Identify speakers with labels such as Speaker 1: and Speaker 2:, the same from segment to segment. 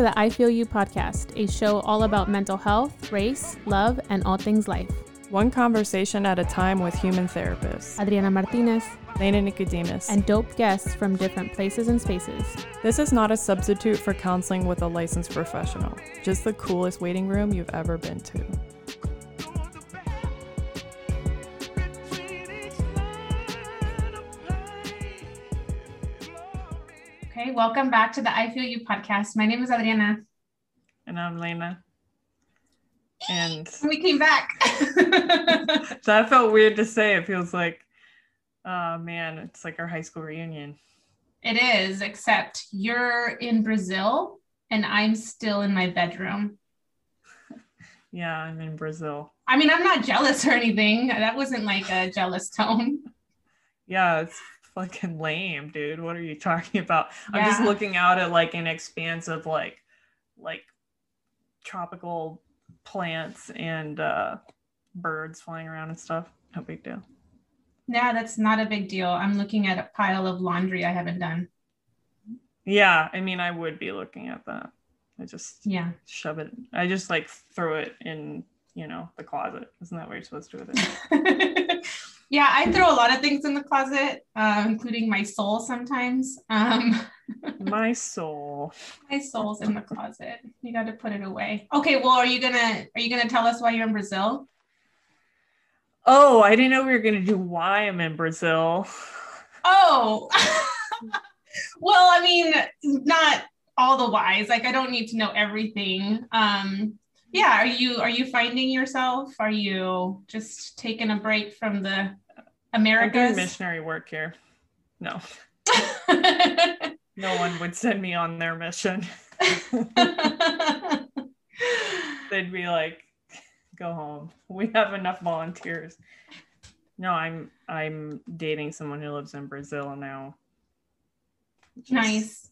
Speaker 1: To the I Feel U podcast, a show all about mental health, race, love, and all things life.
Speaker 2: One conversation at a time with human therapists,
Speaker 1: Adriana Martinez,
Speaker 2: Lena Nicodemus,
Speaker 1: and dope guests from different places and spaces.
Speaker 2: This is not a substitute for counseling with a licensed professional, just the coolest waiting room you've ever been to.
Speaker 1: Welcome back to the I Feel U podcast. My name is Adriana.
Speaker 2: And I'm Lena. And
Speaker 1: we came back.
Speaker 2: that felt weird to say. It feels like, oh man, it's like our high school reunion.
Speaker 1: It is, except you're in Brazil and I'm still in my bedroom.
Speaker 2: yeah, I'm in Brazil.
Speaker 1: I mean, I'm not jealous or anything. That wasn't like a jealous tone.
Speaker 2: Yeah, it's fucking lame, dude. What are you talking about?
Speaker 1: Yeah.
Speaker 2: I'm just looking out at like an expanse of like like tropical plants and uh birds flying around and stuff. No big deal.
Speaker 1: Yeah, that's not a big deal. I'm looking at a pile of laundry I haven't done.
Speaker 2: Yeah, I mean I would be looking at that. I just
Speaker 1: Yeah.
Speaker 2: shove it. I just like throw it in, you know, the closet. Isn't that what you're supposed to do with it?
Speaker 1: yeah, I throw a lot of things in the closet, uh, including my soul sometimes. Um,
Speaker 2: My soul.
Speaker 1: my soul's in the closet. You got to put it away. Okay, well, are you gonna are you gonna tell us why you're in Brazil?
Speaker 2: Oh, I didn't know we were gonna do why I'm in Brazil.
Speaker 1: Oh, well, I mean, not all the whys. Like, I don't need to know everything. Um, yeah, are you are you finding yourself? Are you just taking a break from the Americas?
Speaker 2: missionary work here. No, no one would send me on their mission. They'd be like, "Go home. We have enough volunteers." No, I'm I'm dating someone who lives in Brazil now.
Speaker 1: nice.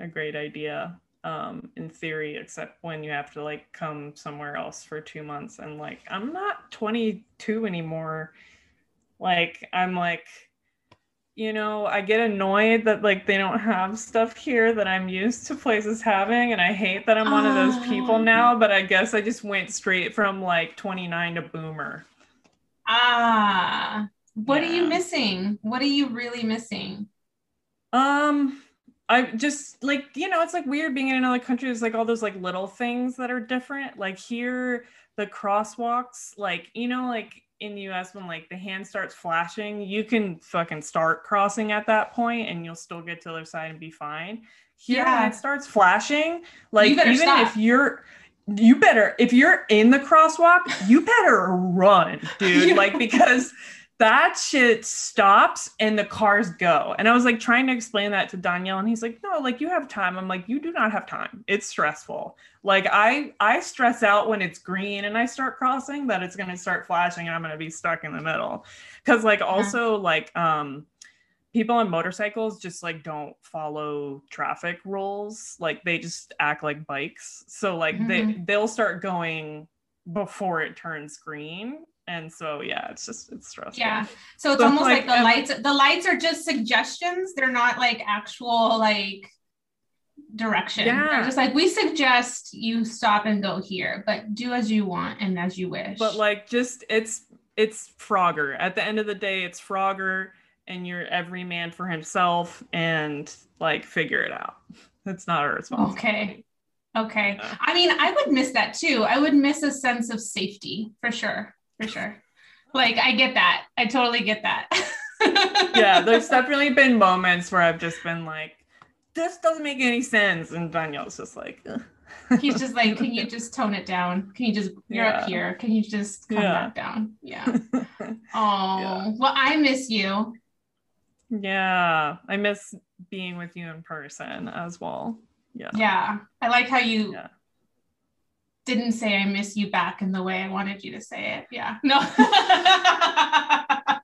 Speaker 2: A great idea. Um, in theory, except when you have to like come somewhere else for two months and like I'm not 22 anymore. Like I'm like, you know, I get annoyed that like they don't have stuff here that I'm used to places having, and I hate that I'm one of those people
Speaker 1: Oh.
Speaker 2: now. But I guess I just went straight from like 29 to boomer.
Speaker 1: Ah, what are you missing? What are you really missing?
Speaker 2: Um, I just like you know, it's like weird being in another country. There's like all those like little things that are different. Like here, the crosswalks, like you know, like in the US when like the hand starts flashing, you can fucking start crossing at that point and you'll still get to the other side and be fine. Here
Speaker 1: Yeah.
Speaker 2: when it starts flashing, like even
Speaker 1: stop.
Speaker 2: if you're you better if you're in the crosswalk, you better run, dude. Like because that shit stops and the cars go. And I was like trying to explain that to Danielle, and he's like, no, like you have time. I'm like, you do not have time. It's stressful. Like I I stress out when it's green and I start crossing that it's gonna start flashing and I'm gonna be stuck in the middle. Cause like also like um people on motorcycles just like don't follow traffic rules. Like they just act like bikes. So like they they'll start going before it turns green. And so yeah, it's just it's stressful.
Speaker 1: Yeah. So it's
Speaker 2: So,
Speaker 1: almost like,
Speaker 2: like,
Speaker 1: the
Speaker 2: um,
Speaker 1: lights the lights are just suggestions. They're not like actual like direction. They're
Speaker 2: Yeah.
Speaker 1: just like we suggest you stop and go here, but do as you want and as you wish.
Speaker 2: but like just it's it's frogger at the end of the day it's frogger and you're every man for himself and like figure it out it's not our responsibility
Speaker 1: Okay. Okay. I mean, I would miss that too. I would miss a sense of safety for sure. For sure. Like, I get that. I totally get that.
Speaker 2: yeah there's definitely been moments where i've just been like this doesn't make any sense and Daniel's just like "Ugh."
Speaker 1: He's just like, can you just tone it down? Can you just, you're up here. Can you just come
Speaker 2: Yeah.
Speaker 1: back down? Yeah. Oh, well, I miss you.
Speaker 2: yeah i miss being with you in person as well yeah
Speaker 1: Yeah. I like how you
Speaker 2: Yeah.
Speaker 1: Didn't say I miss you back in the way I wanted you to say it. Yeah. No.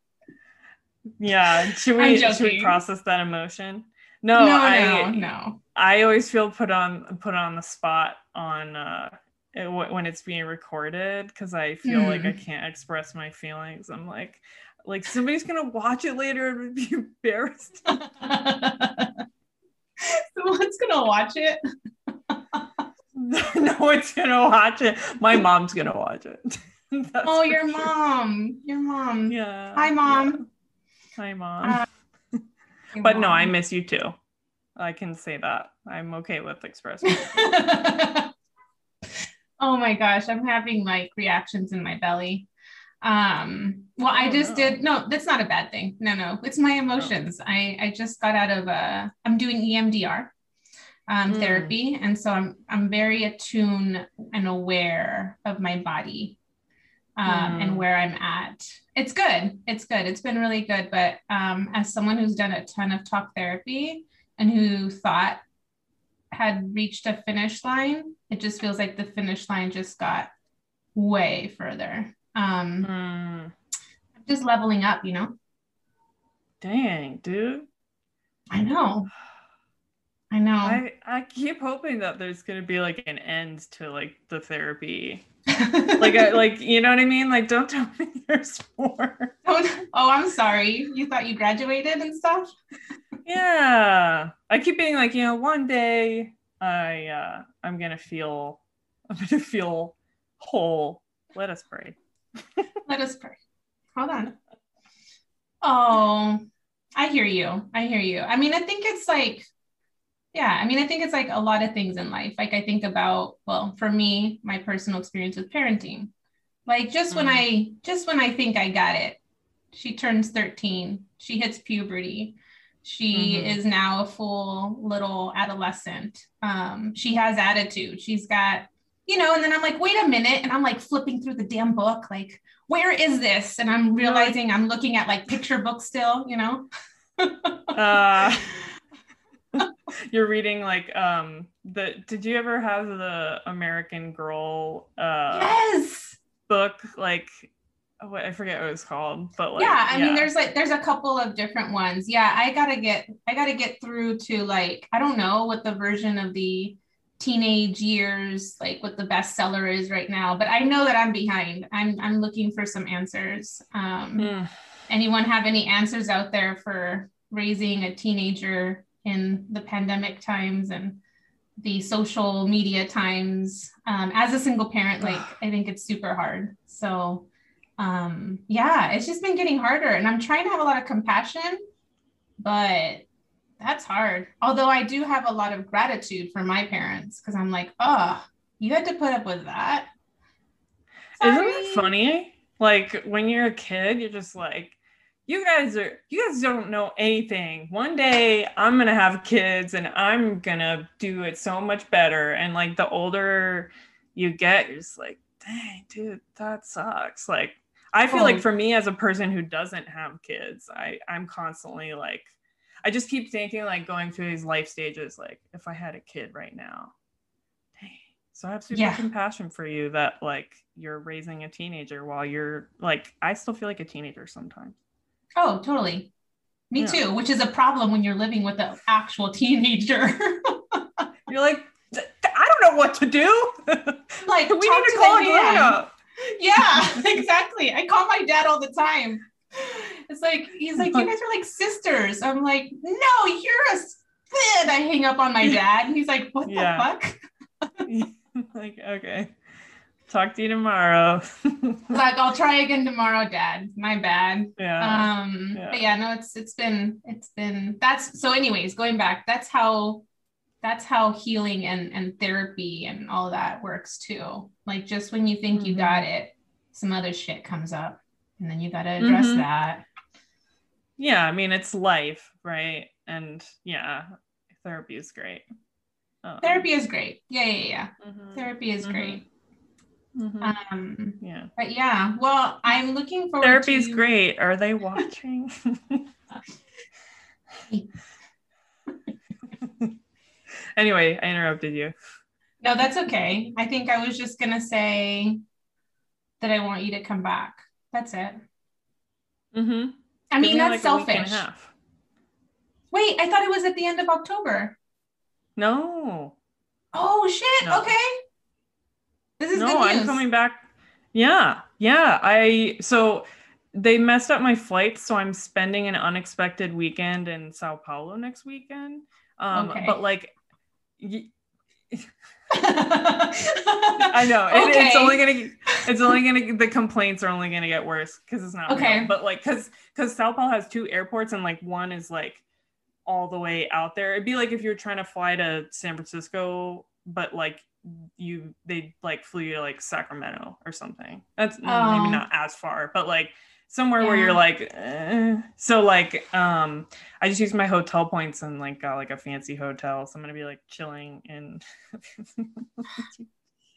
Speaker 2: yeah should we should we process that emotion no,
Speaker 1: no,
Speaker 2: i
Speaker 1: no, no.
Speaker 2: I always feel put on put on the spot on uh it, when it's being recorded because I feel like I
Speaker 1: Mm.
Speaker 2: can't express my feelings. I'm like, like somebody's gonna watch it later and would be embarrassed.
Speaker 1: Someone's gonna watch it.
Speaker 2: no one's gonna watch it. My mom's gonna watch it.
Speaker 1: Oh, your sure. mom. Your mom.
Speaker 2: Yeah.
Speaker 1: Hi, mom. Yeah.
Speaker 2: Hi, mom. Uh, but mom. no, I miss you too. I can say that. I'm okay with expressing.
Speaker 1: oh my gosh, I'm having like reactions in my belly. Um, well, I oh, just no. did no, that's not a bad thing. No, no, it's my emotions. I I just got out of a I'm doing EMDR um, mm. therapy. And so I'm I'm very attuned and aware of my body um, mm. and where I'm at. It's good. It's good. It's been really good. But um, as someone who's done a ton of talk therapy and who thought had reached a finish line, it just feels like the finish line just got way further. Um, mm. Just leveling up, you know?
Speaker 2: Dang, dude.
Speaker 1: I know. I know.
Speaker 2: I, I keep hoping that there's gonna be like an end to like the therapy. like I, like you know what I mean? Like don't tell me there's more.
Speaker 1: Oh, oh, I'm sorry. You thought you graduated and stuff?
Speaker 2: yeah. I keep being like, you know, one day I uh I'm gonna feel I'm gonna feel whole. Let us pray.
Speaker 1: Let us pray. Hold on. Oh, I hear you. I hear you. I mean, I think it's like yeah, I mean, I think it's like a lot of things in life. Like I think about, well, for me, my personal experience with parenting. Like just mm. when I just when I think I got it, she turns 13, she hits puberty. She mm-hmm. is now a full little adolescent. Um, she has attitude. She's got, you know, and then I'm like, wait a minute. And I'm like flipping through the damn book, like, where is this? And I'm realizing I'm looking at like picture books still, you know. uh
Speaker 2: You're reading like um the did you ever have the American Girl uh
Speaker 1: yes
Speaker 2: book like what I forget what it was called, but like
Speaker 1: yeah, I yeah. mean there's like there's a couple of different ones. Yeah, I gotta get I gotta get through to like I don't know what the version of the teenage years like what the bestseller is right now, but I know that I'm behind. I'm I'm looking for some answers. Um mm. anyone have any answers out there for raising a teenager in the pandemic times and the social media times. Um, as a single parent, like I think it's super hard. So um, yeah, it's just been getting harder, and I'm trying to have a lot of compassion, but that's hard. Although I do have a lot of gratitude for my parents because I'm like, oh, you had to put up with that.
Speaker 2: Sorry. Isn't it funny? Like when you're a kid, you're just like, you guys are you guys don't know anything. One day i'm gonna have kids and i'm gonna do it so much better. And like the older you get you're just like dang dude that sucks. Like i feel oh. like for me as a person who doesn't have kids i i'm constantly like i just keep thinking like going through these life stages like if i had a kid right now. Dang. So i have super yeah. compassion for you that like you're raising a teenager while you're like i still feel like a teenager sometimes
Speaker 1: Oh, totally. Me yeah. too, which is a problem when you're living with an actual teenager.
Speaker 2: you're like, I don't know what to do.
Speaker 1: Like, we need to, to call a grown up. Yeah, exactly. I call my dad all the time. It's like he's like, you guys are like sisters. I'm like, no, you're a spin. I hang up on my dad. And he's like, what yeah. the
Speaker 2: fuck? like, okay. Talk to you tomorrow.
Speaker 1: like I'll try again tomorrow, Dad. My bad. Yeah. Um. Yeah. But yeah, no, it's it's been it's been that's so. Anyways, going back, that's how that's how healing and and therapy and all that works too. Like just when you think mm-hmm. you got it, some other shit comes up, and then you got to address mm-hmm. that.
Speaker 2: Yeah, I mean it's life, right? And yeah, therapy is great.
Speaker 1: Um, therapy is great. Yeah, yeah, yeah. Mm-hmm. Therapy is mm-hmm. great. Mm-hmm. Um, yeah. But yeah, well, I'm looking forward.
Speaker 2: Therapy's to... great. Are they watching? anyway, I interrupted you.
Speaker 1: No, that's okay. I think I was just gonna say that I want you to come back. That's it. Mm-hmm. I mean, that's like selfish. Wait, I thought it was at the end of October.
Speaker 2: No.
Speaker 1: Oh shit. No. Okay. This is no, I'm
Speaker 2: coming back. Yeah, yeah. I so they messed up my flight, so I'm spending an unexpected weekend in Sao Paulo next weekend. Um, okay. but like. Y- I know. It,
Speaker 1: Okay.
Speaker 2: It's only gonna. It's only gonna. The complaints are only gonna get worse because it's not.
Speaker 1: Okay.
Speaker 2: real. But like, cause cause Sao Paulo has two airports and like one is like all the way out there. It'd be like if you're trying to fly to San Francisco, but like you they like flew you to like Sacramento or something. That's
Speaker 1: Oh.
Speaker 2: maybe not as far, but like somewhere where you're like eh. so like um I just used my hotel points and like got like a fancy hotel. So I'm gonna be like chilling in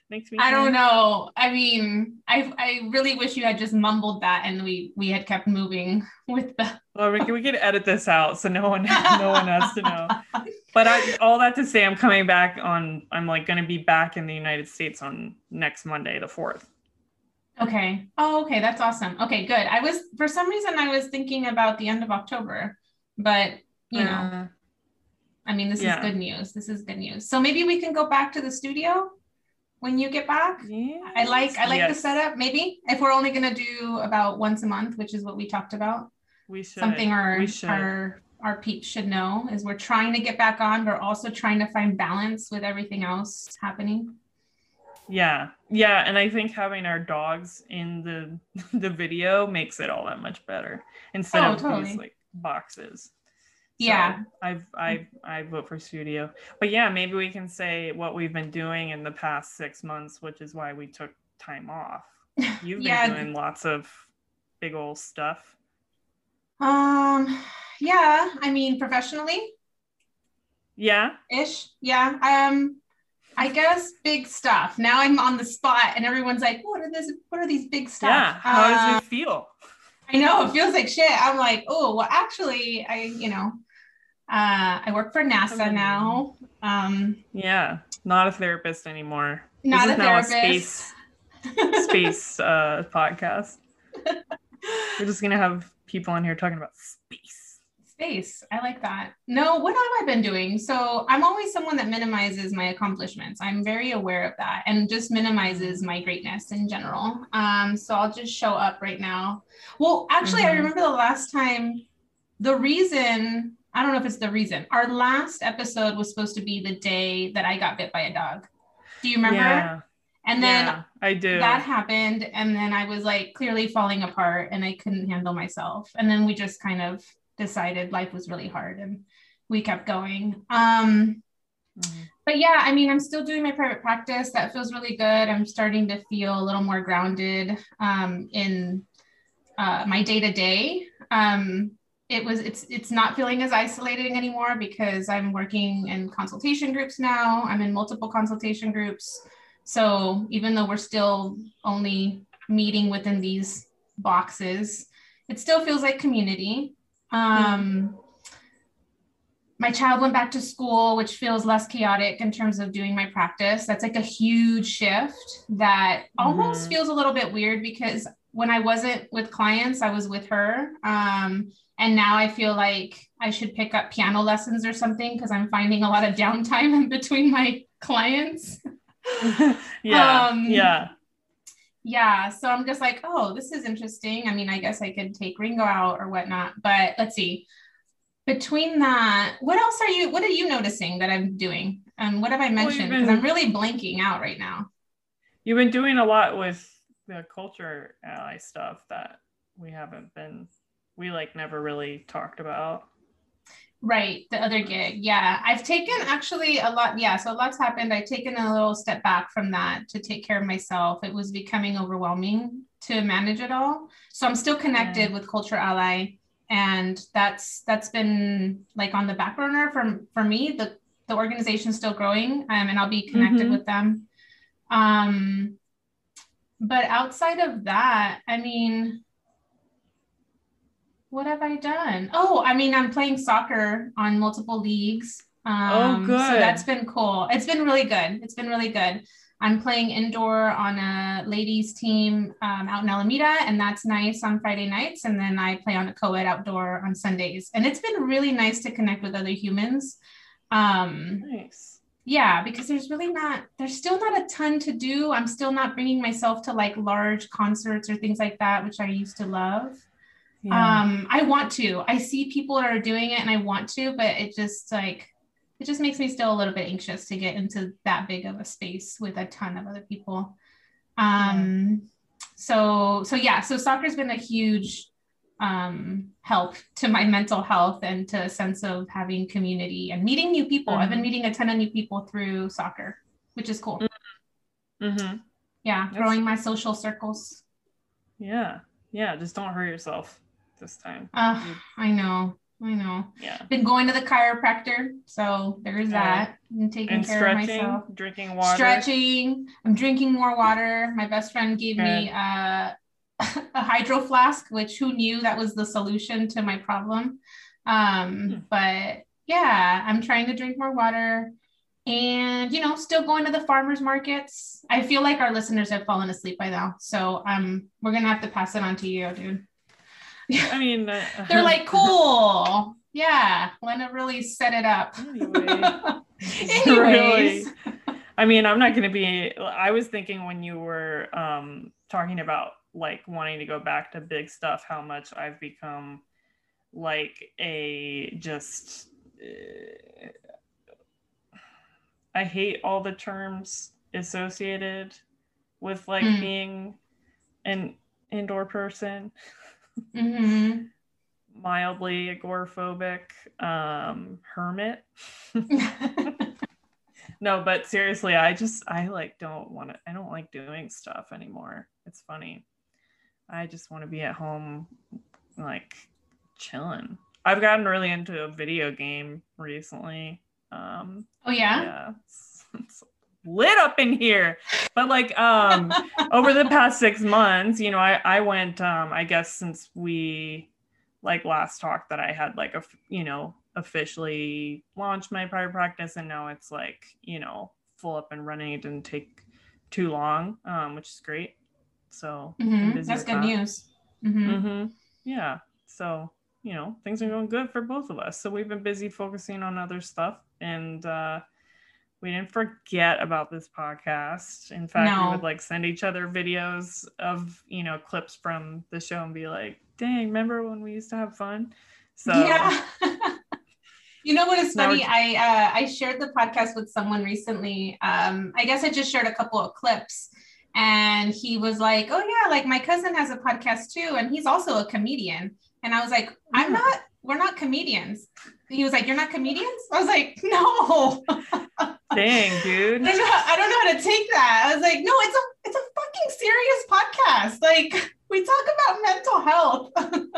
Speaker 2: next week.
Speaker 1: I don't know. I mean, I I really wish you had just mumbled that and we we had kept moving with the
Speaker 2: Well, we can, we can edit this out so no one no one has to know. But I all that to say, I'm coming back on. I'm like going to be back in the United States on next Monday, the fourth.
Speaker 1: Okay. Oh, okay. That's awesome. Okay, good. I was for some reason I was thinking about the end of October, but you know,
Speaker 2: Uh,
Speaker 1: I mean, this
Speaker 2: yeah.
Speaker 1: is good news. This is good news. So maybe we can go back to the studio when you get back. I like I like the setup. Maybe if we're only gonna do about once a month, which is what we talked about.
Speaker 2: we should
Speaker 1: Something our
Speaker 2: we should.
Speaker 1: our our peeps should know is we're trying to get back on. We're also trying to find balance with everything else happening.
Speaker 2: Yeah, yeah, and I think having our dogs in the the video makes it all that much better instead
Speaker 1: Oh,
Speaker 2: of
Speaker 1: totally.
Speaker 2: these like boxes.
Speaker 1: Yeah.
Speaker 2: So I've I've I vote for studio. But yeah, maybe we can say what we've been doing in the past six months, which is why we took time off. You've been
Speaker 1: Yeah.
Speaker 2: doing lots of big old stuff.
Speaker 1: Um. Yeah. I mean, professionally,
Speaker 2: Yeah.
Speaker 1: ish. Yeah. Um. I guess big stuff. Now I'm on the spot, and everyone's like, "What are this? What are these big stuff?"
Speaker 2: Yeah. How
Speaker 1: Uh,
Speaker 2: does it feel?
Speaker 1: I know it feels like shit. I'm like, oh, well, actually, I, you know, uh, I work for NASA now. Um,
Speaker 2: Yeah. Not a therapist anymore.
Speaker 1: not
Speaker 2: this
Speaker 1: a
Speaker 2: is now
Speaker 1: therapist.
Speaker 2: a space space uh podcast. We're just gonna have people on here talking about space.
Speaker 1: Space. I like that. No, what have I been doing? So I'm always someone that minimizes my accomplishments. I'm very aware of that and just minimizes my greatness in general. Um, so I'll just show up right now. Well, actually, I
Speaker 2: Mhm.
Speaker 1: remember the last time the reason, I don't know if it's the reason, our last episode was supposed to be the day that I got bit by a dog. Do you remember?
Speaker 2: Yeah.
Speaker 1: And then
Speaker 2: yeah, I do.
Speaker 1: that happened and then i was like clearly falling apart and i couldn't handle myself and then we just kind of decided life was really hard and we kept going. Um but yeah i mean i'm still doing my private practice. That feels really good. I'm starting to feel a little more grounded um in uh, my day to day it was it's it's not feeling as isolating anymore because i'm working in consultation groups now. I'm in multiple consultation groups. So even though we're still only meeting within these boxes it still feels like community um my child went back to school which feels less chaotic in terms of doing my practice that's like a huge shift that almost
Speaker 2: Mhm.
Speaker 1: feels a little bit weird because when i wasn't with clients i was with her um, and now i feel like i should pick up piano lessons or something because i'm finding a lot of downtime in between my clients
Speaker 2: yeah.
Speaker 1: Um,
Speaker 2: yeah.
Speaker 1: Yeah so i'm just like oh this is interesting. I mean i guess i could take ringo out or whatnot but let's see. Between that what else are you what are you noticing that i'm doing? And what have i mentioned? because
Speaker 2: been-
Speaker 1: i'm really blanking out right now.
Speaker 2: You've been doing a lot with the culture ally stuff that we haven't been we like never really talked about.
Speaker 1: Right the other gig yeah. I've taken actually a lot yeah so a lot's happened. I've taken a little step back from that to take care of myself. It was becoming overwhelming to manage it all. So i'm still connected with culture ally and that's that's been like on the back burner for for me. The the organization's still growing um, and i'll be connected
Speaker 2: Mhm.
Speaker 1: with them. Um but outside of that i mean what have i done? Oh i mean i'm playing soccer on multiple leagues. Um so
Speaker 2: good.
Speaker 1: that's been cool. It's been really good. It's been really good. I'm playing indoor on a ladies team um, out in alameda and that's nice on friday nights. And then i play on a co-ed outdoor on sundays. And it's been really nice to connect with other humans. Um
Speaker 2: Nice.
Speaker 1: yeah because there's really not there's still not a ton to do. I'm still not bringing myself to like large concerts or things like that which i used to love
Speaker 2: Yeah.
Speaker 1: um i want to i see people that are doing it and i want to but it just like it just makes me still a little bit anxious to get into that big of a space with a ton of other people. Um, so so yeah, so soccer's been a huge um, help to my mental health and to a sense of having community and meeting new people. Mm-hmm. I've been mm-hmm. meeting a ton of new people through soccer, which is cool. Mm-hmm. Yeah, That's- growing my social circles.
Speaker 2: Yeah, yeah. Just don't hurt yourself this time.
Speaker 1: Uh, I know. I know.
Speaker 2: Yeah.
Speaker 1: Been going to the chiropractor, so there's that. And taking and care of myself.
Speaker 2: Drinking water.
Speaker 1: Stretching. I'm drinking more water. My best friend gave Good. me uh, a hydro flask, which who knew that was the solution to my problem. Um, hmm. but yeah, I'm trying to drink more water and you know, still going to the farmers markets. I feel like our listeners have fallen asleep by now. So um we're gonna have to pass it on to you, dude.
Speaker 2: I mean, uh,
Speaker 1: they're like, cool. Yeah, Lena really set it up. Anyway. Anyways.
Speaker 2: really. I mean, I'm not going to be. I was thinking when you were um, talking about like wanting to go back to big stuff, how much I've become like a just. Uh, I hate all the terms associated with like mm. being an indoor person mm-hmm. mildly agoraphobic, um, hermit. no, but seriously, I just I like don't want to. I don't like doing stuff anymore. It's funny. I just want to be at home, like chilling. I've gotten really into a video game recently. Um,
Speaker 1: oh yeah,
Speaker 2: yeah. It's, it's lit up in here but like um over the past six months you know i i went um i guess since we like last talk that i had like a you know officially launched my private practice and now it's like you know full up and running it didn't take too long um which is great so
Speaker 1: mm-hmm. that's good that. news
Speaker 2: mm-hmm. Mm-hmm. yeah so you know things are going good for both of us so we've been busy focusing on other stuff and uh we didn't forget about this podcast. In fact, no. we would like send each other videos of, you know, clips from the show and be like, dang, remember when we used to have fun?
Speaker 1: So yeah. you know what is funny? I uh, I shared the podcast with someone recently. Um, I guess I just shared a couple of clips and he was like, Oh yeah, like my cousin has a podcast too, and he's also a comedian. And I was like, I'm not, we're not comedians. He was like, You're not comedians? I was like, No.
Speaker 2: Dang, dude.
Speaker 1: I don't, know, I don't know how to take that. I was like, no, it's a it's a fucking serious podcast. Like we talk about mental health.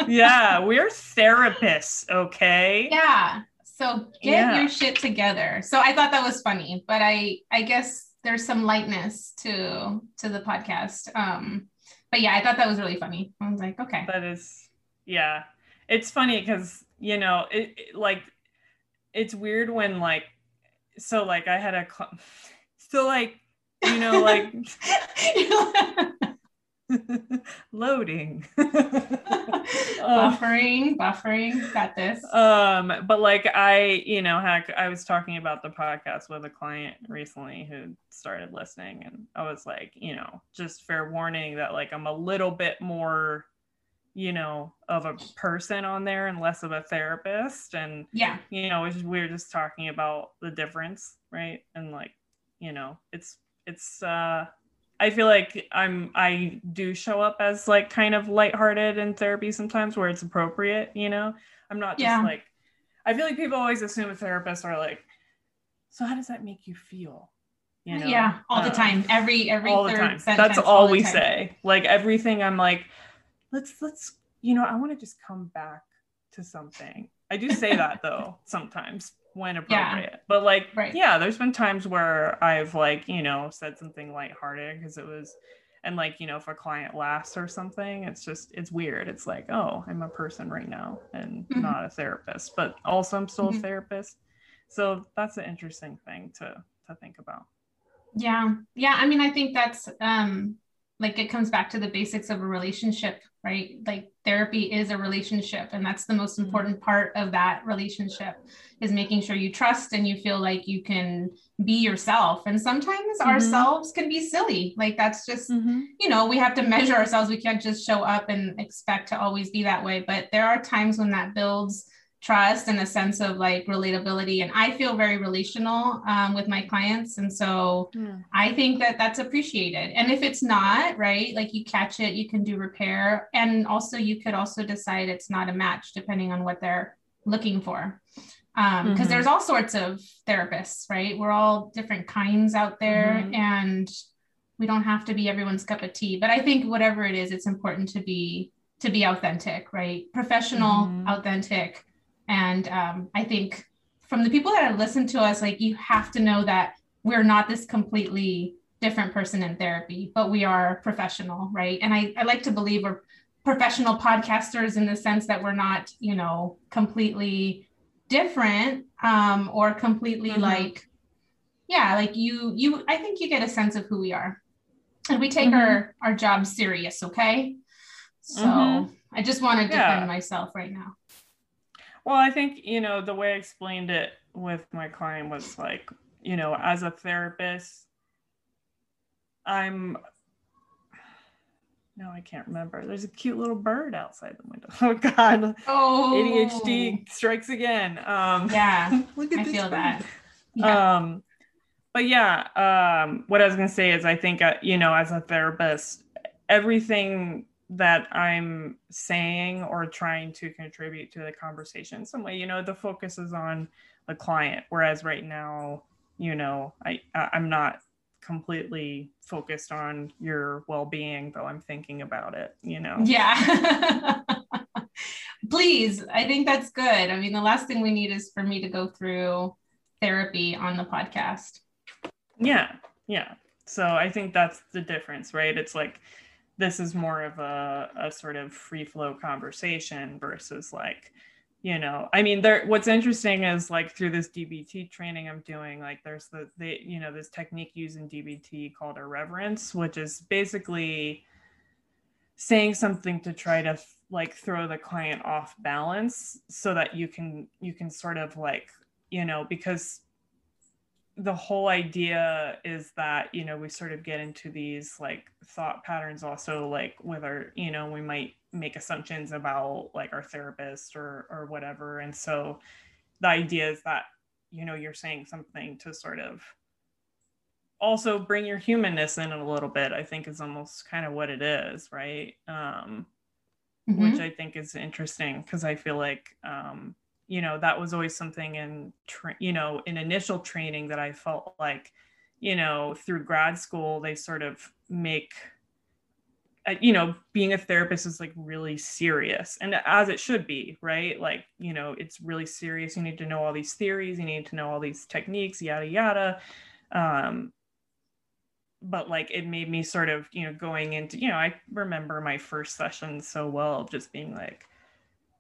Speaker 2: yeah, we're therapists, okay?
Speaker 1: Yeah. So get yeah. your shit together. So I thought that was funny, but I I guess there's some lightness to to the podcast. Um but yeah, I thought that was really funny. I was like, okay.
Speaker 2: That is yeah. It's funny because, you know, it, it like it's weird when like so like I had a cl- so like you know like loading.
Speaker 1: Buffering buffering got this.
Speaker 2: um but like i you know heck i was talking about the podcast with a client recently who started listening and i was like you know just fair warning that like i'm a little bit more you know, of a person on there and less of a therapist. And
Speaker 1: yeah,
Speaker 2: you know, it's, we are just talking about the difference, right? And like, you know, it's it's uh I feel like I'm I do show up as like kind of lighthearted in therapy sometimes where it's appropriate, you know. I'm not just yeah. like I feel like people always assume therapists are like, so how does that make you feel?
Speaker 1: You know? Yeah, all the um, time. Every every
Speaker 2: all the time. That's all, all we say. Like everything I'm like, let's let's you know i want to just come back to something i do say that though sometimes when appropriate yeah. but like right. yeah there's been times where i've like you know said something lighthearted because it was and like you know if a client laughs or something it's just it's weird it's like oh i'm a person right now and mm-hmm. not a therapist but also i'm still mm-hmm. a therapist so that's an interesting thing to to think about
Speaker 1: yeah yeah i mean i think that's um like it comes back to the basics of a relationship right like therapy is a relationship and that's the most mm-hmm. important part of that relationship is making sure you trust and you feel like you can be yourself and sometimes mm-hmm. ourselves can be silly like that's just mm-hmm. you know we have to measure ourselves we can't just show up and expect to always be that way but there are times when that builds trust and a sense of like relatability. And i feel very relational um, with my clients. And so yeah. i think that that's appreciated. And if it's not right like you catch it you can do repair. And also you could also decide it's not a match depending on what they're looking for. Because um, mm-hmm. there's all sorts of therapists right? We're all different kinds out there. Mm-hmm. and we don't have to be everyone's cup of tea. But i think whatever it is it's important to be to be authentic right? Professional mm-hmm. authentic and um, I think from the people that have listened to us, like you have to know that we're not this completely different person in therapy, but we are professional, right? And I, I like to believe we're professional podcasters in the sense that we're not, you know, completely different um, or completely mm-hmm. like, yeah, like you, you, I think you get a sense of who we are and we take mm-hmm. our, our job serious. Okay. So mm-hmm. I just want to defend yeah. myself right now.
Speaker 2: Well, I think, you know, the way I explained it with my client was like, you know, as a therapist, I'm no, I can't remember. There's a cute little bird outside the window. Oh God.
Speaker 1: Oh
Speaker 2: ADHD strikes again. Um
Speaker 1: yeah. look at I feel bird. that.
Speaker 2: Yeah. Um but yeah, um what I was gonna say is I think uh, you know, as a therapist, everything that I'm saying or trying to contribute to the conversation some way. You know, the focus is on the client, whereas right now, you know, I I'm not completely focused on your well-being, though I'm thinking about it. You know.
Speaker 1: Yeah. Please, I think that's good. I mean, the last thing we need is for me to go through therapy on the podcast.
Speaker 2: Yeah, yeah. So I think that's the difference, right? It's like this is more of a, a sort of free flow conversation versus like you know i mean there what's interesting is like through this dbt training i'm doing like there's the the you know this technique used in dbt called irreverence which is basically saying something to try to like throw the client off balance so that you can you can sort of like you know because the whole idea is that you know we sort of get into these like thought patterns also like with our you know we might make assumptions about like our therapist or or whatever and so the idea is that you know you're saying something to sort of also bring your humanness in a little bit i think is almost kind of what it is right um mm-hmm. which i think is interesting because i feel like um you know that was always something in tra- you know in initial training that i felt like you know through grad school they sort of make uh, you know being a therapist is like really serious and as it should be right? Like you know it's really serious. You need to know all these theories. You need to know all these techniques yada yada. Um but like it made me sort of you know going into you know i remember my first session so well just being like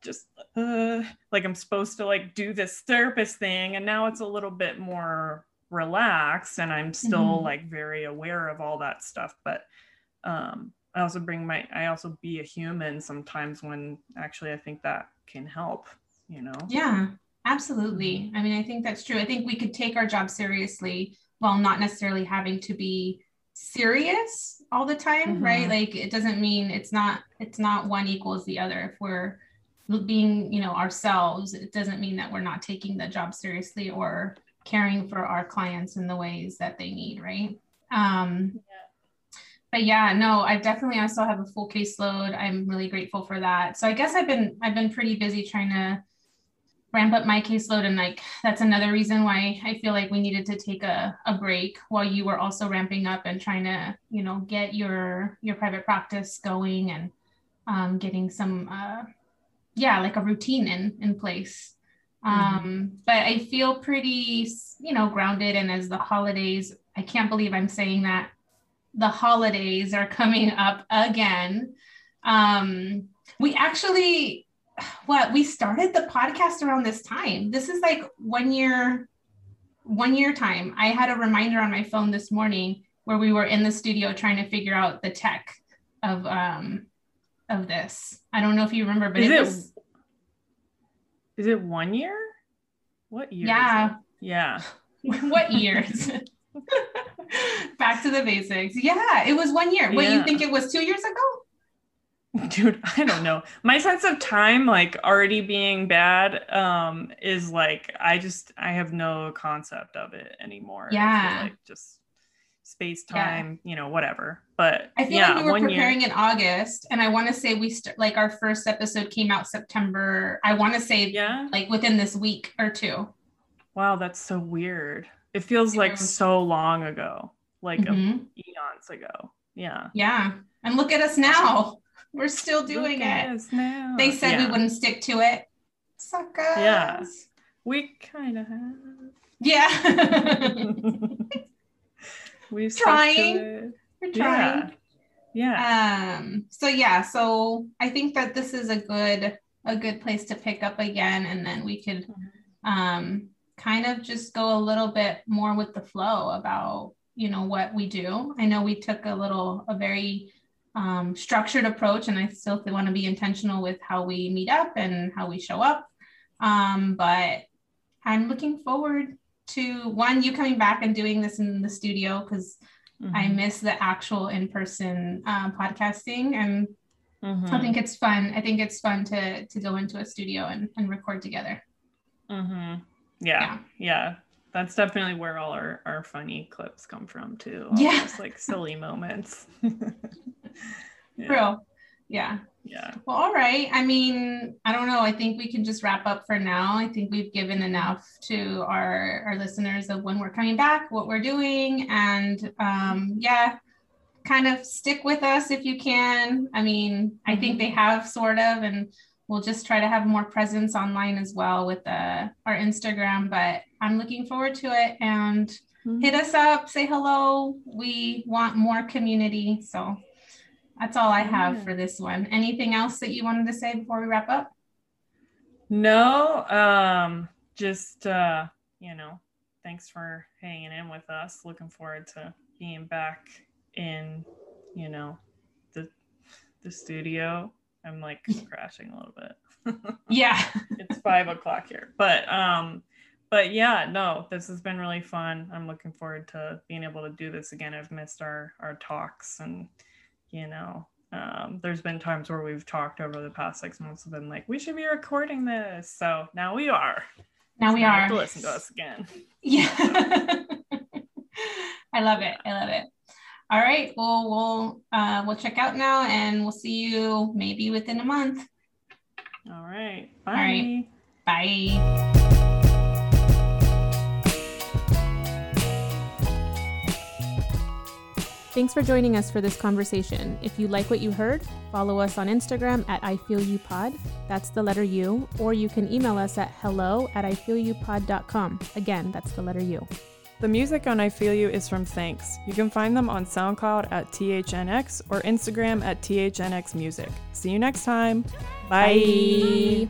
Speaker 2: just uh, like I'm supposed to like do this therapist thing. And now it's a little bit more relaxed and I'm still mm-hmm. like very aware of all that stuff. But um, I also bring my, I also be a human sometimes when actually I think that can help, you know?
Speaker 1: Yeah, absolutely. I mean, I think that's true. I think we could take our job seriously while not necessarily having to be serious all the time, mm-hmm. right? Like it doesn't mean it's not, it's not one equals the other. If we're, being you know ourselves it doesn't mean that we're not taking the job seriously or caring for our clients in the ways that they need right um yeah. but yeah no i definitely i still have a full caseload i'm really grateful for that so i guess i've been i've been pretty busy trying to ramp up my caseload and like that's another reason why i feel like we needed to take a, a break while you were also ramping up and trying to you know get your your private practice going and um, getting some uh, yeah like a routine in in place. Mm-hmm. um but i feel pretty you know grounded. And as the holidays i can't believe i'm saying that the holidays are coming up again. Um we actually what we started the podcast around this time. This is like one year one year time. I had a reminder on my phone this morning where we were in the studio trying to figure out the tech of um of this. I don't know if you remember, but
Speaker 2: is
Speaker 1: it,
Speaker 2: it
Speaker 1: was.
Speaker 2: Is it one year? What year?
Speaker 1: Yeah.
Speaker 2: Yeah.
Speaker 1: what years? Back to the basics. Yeah, it was one year. What you think it was two years ago?
Speaker 2: dude i don't know my sense of time like already being bad um is like i just i have no concept of it anymore
Speaker 1: Yeah.
Speaker 2: like just space time you know whatever but
Speaker 1: I feel
Speaker 2: yeah
Speaker 1: like we were
Speaker 2: one
Speaker 1: preparing
Speaker 2: year
Speaker 1: in August, and I want to say we st- like our first episode came out September. I want to say
Speaker 2: yeah
Speaker 1: like within this week or two.
Speaker 2: wow that's so weird it feels like so long ago like
Speaker 1: Mhm.
Speaker 2: eons ago yeah
Speaker 1: Yeah, and look at us now. We're still doing it. They said we wouldn't stick to it. Suckers.
Speaker 2: Yeah. we kind of have
Speaker 1: Yeah.
Speaker 2: we
Speaker 1: Trying. We're trying.
Speaker 2: yeah. Yeah
Speaker 1: um so yeah so i think that this is a good a good place to pick up again and then we could um kind of just go a little bit more with the flow about you know what we do. I know we took a little a very um, structured approach and i still want to be intentional with how we meet up and how we show up. Um, but i'm looking forward to one you coming back and doing this in the studio because I
Speaker 2: Mhm.
Speaker 1: miss the actual in-person um, podcasting, and
Speaker 2: Mhm.
Speaker 1: I think it's fun. I think it's fun to to go into a studio and, and record together.
Speaker 2: Mhm. yeah
Speaker 1: Yeah.
Speaker 2: yeah that's definitely where all our, our funny clips come from too all
Speaker 1: Yeah.
Speaker 2: those, like silly moments yeah.
Speaker 1: Real, yeah.
Speaker 2: yeah
Speaker 1: Well, all right. I mean, I don't know. I think we can just wrap up for now. I think we've given enough to our our listeners of when we're coming back, what we're doing, and um, yeah, kind of stick with us if you can. I mean, I think
Speaker 2: Mhm.
Speaker 1: they have sort of, and we'll just try to have more presence online as well with uh, our Instagram. But I'm looking forward to it and hit us up, say hello. We want more community. So that's all I have
Speaker 2: Yeah.
Speaker 1: for this one. Anything else that you wanted to say before we wrap up?
Speaker 2: No, um, just uh, you know, thanks for hanging in with us. Looking forward to being back in, you know, the the studio. I'm like crashing a little bit.
Speaker 1: Yeah.
Speaker 2: it's five o'clock here. But um, but yeah, no, this has been really fun. I'm looking forward to being able to do this again. I've missed our our talks and you know, um, there's been times where we've talked over the past six months and been like, we should be recording this. So now we are.
Speaker 1: Now we
Speaker 2: So you
Speaker 1: are.
Speaker 2: have to listen to us again.
Speaker 1: Yeah. I love it. I love it. All right. Well, we'll uh, we'll check out now, and we'll see you maybe within a month.
Speaker 2: All right. Bye.
Speaker 1: All right. Bye.
Speaker 3: Thanks for joining us for this conversation. If you like what you heard, follow us on Instagram at I Feel U Pod. That's the letter U. Or you can email us at hello at IFeelUPod.com. Again, that's the letter U.
Speaker 2: The music on I Feel U is from Thanks. You can find them on SoundCloud at THNX or Instagram at THNX Music. See you next time. Bye.
Speaker 3: Bye.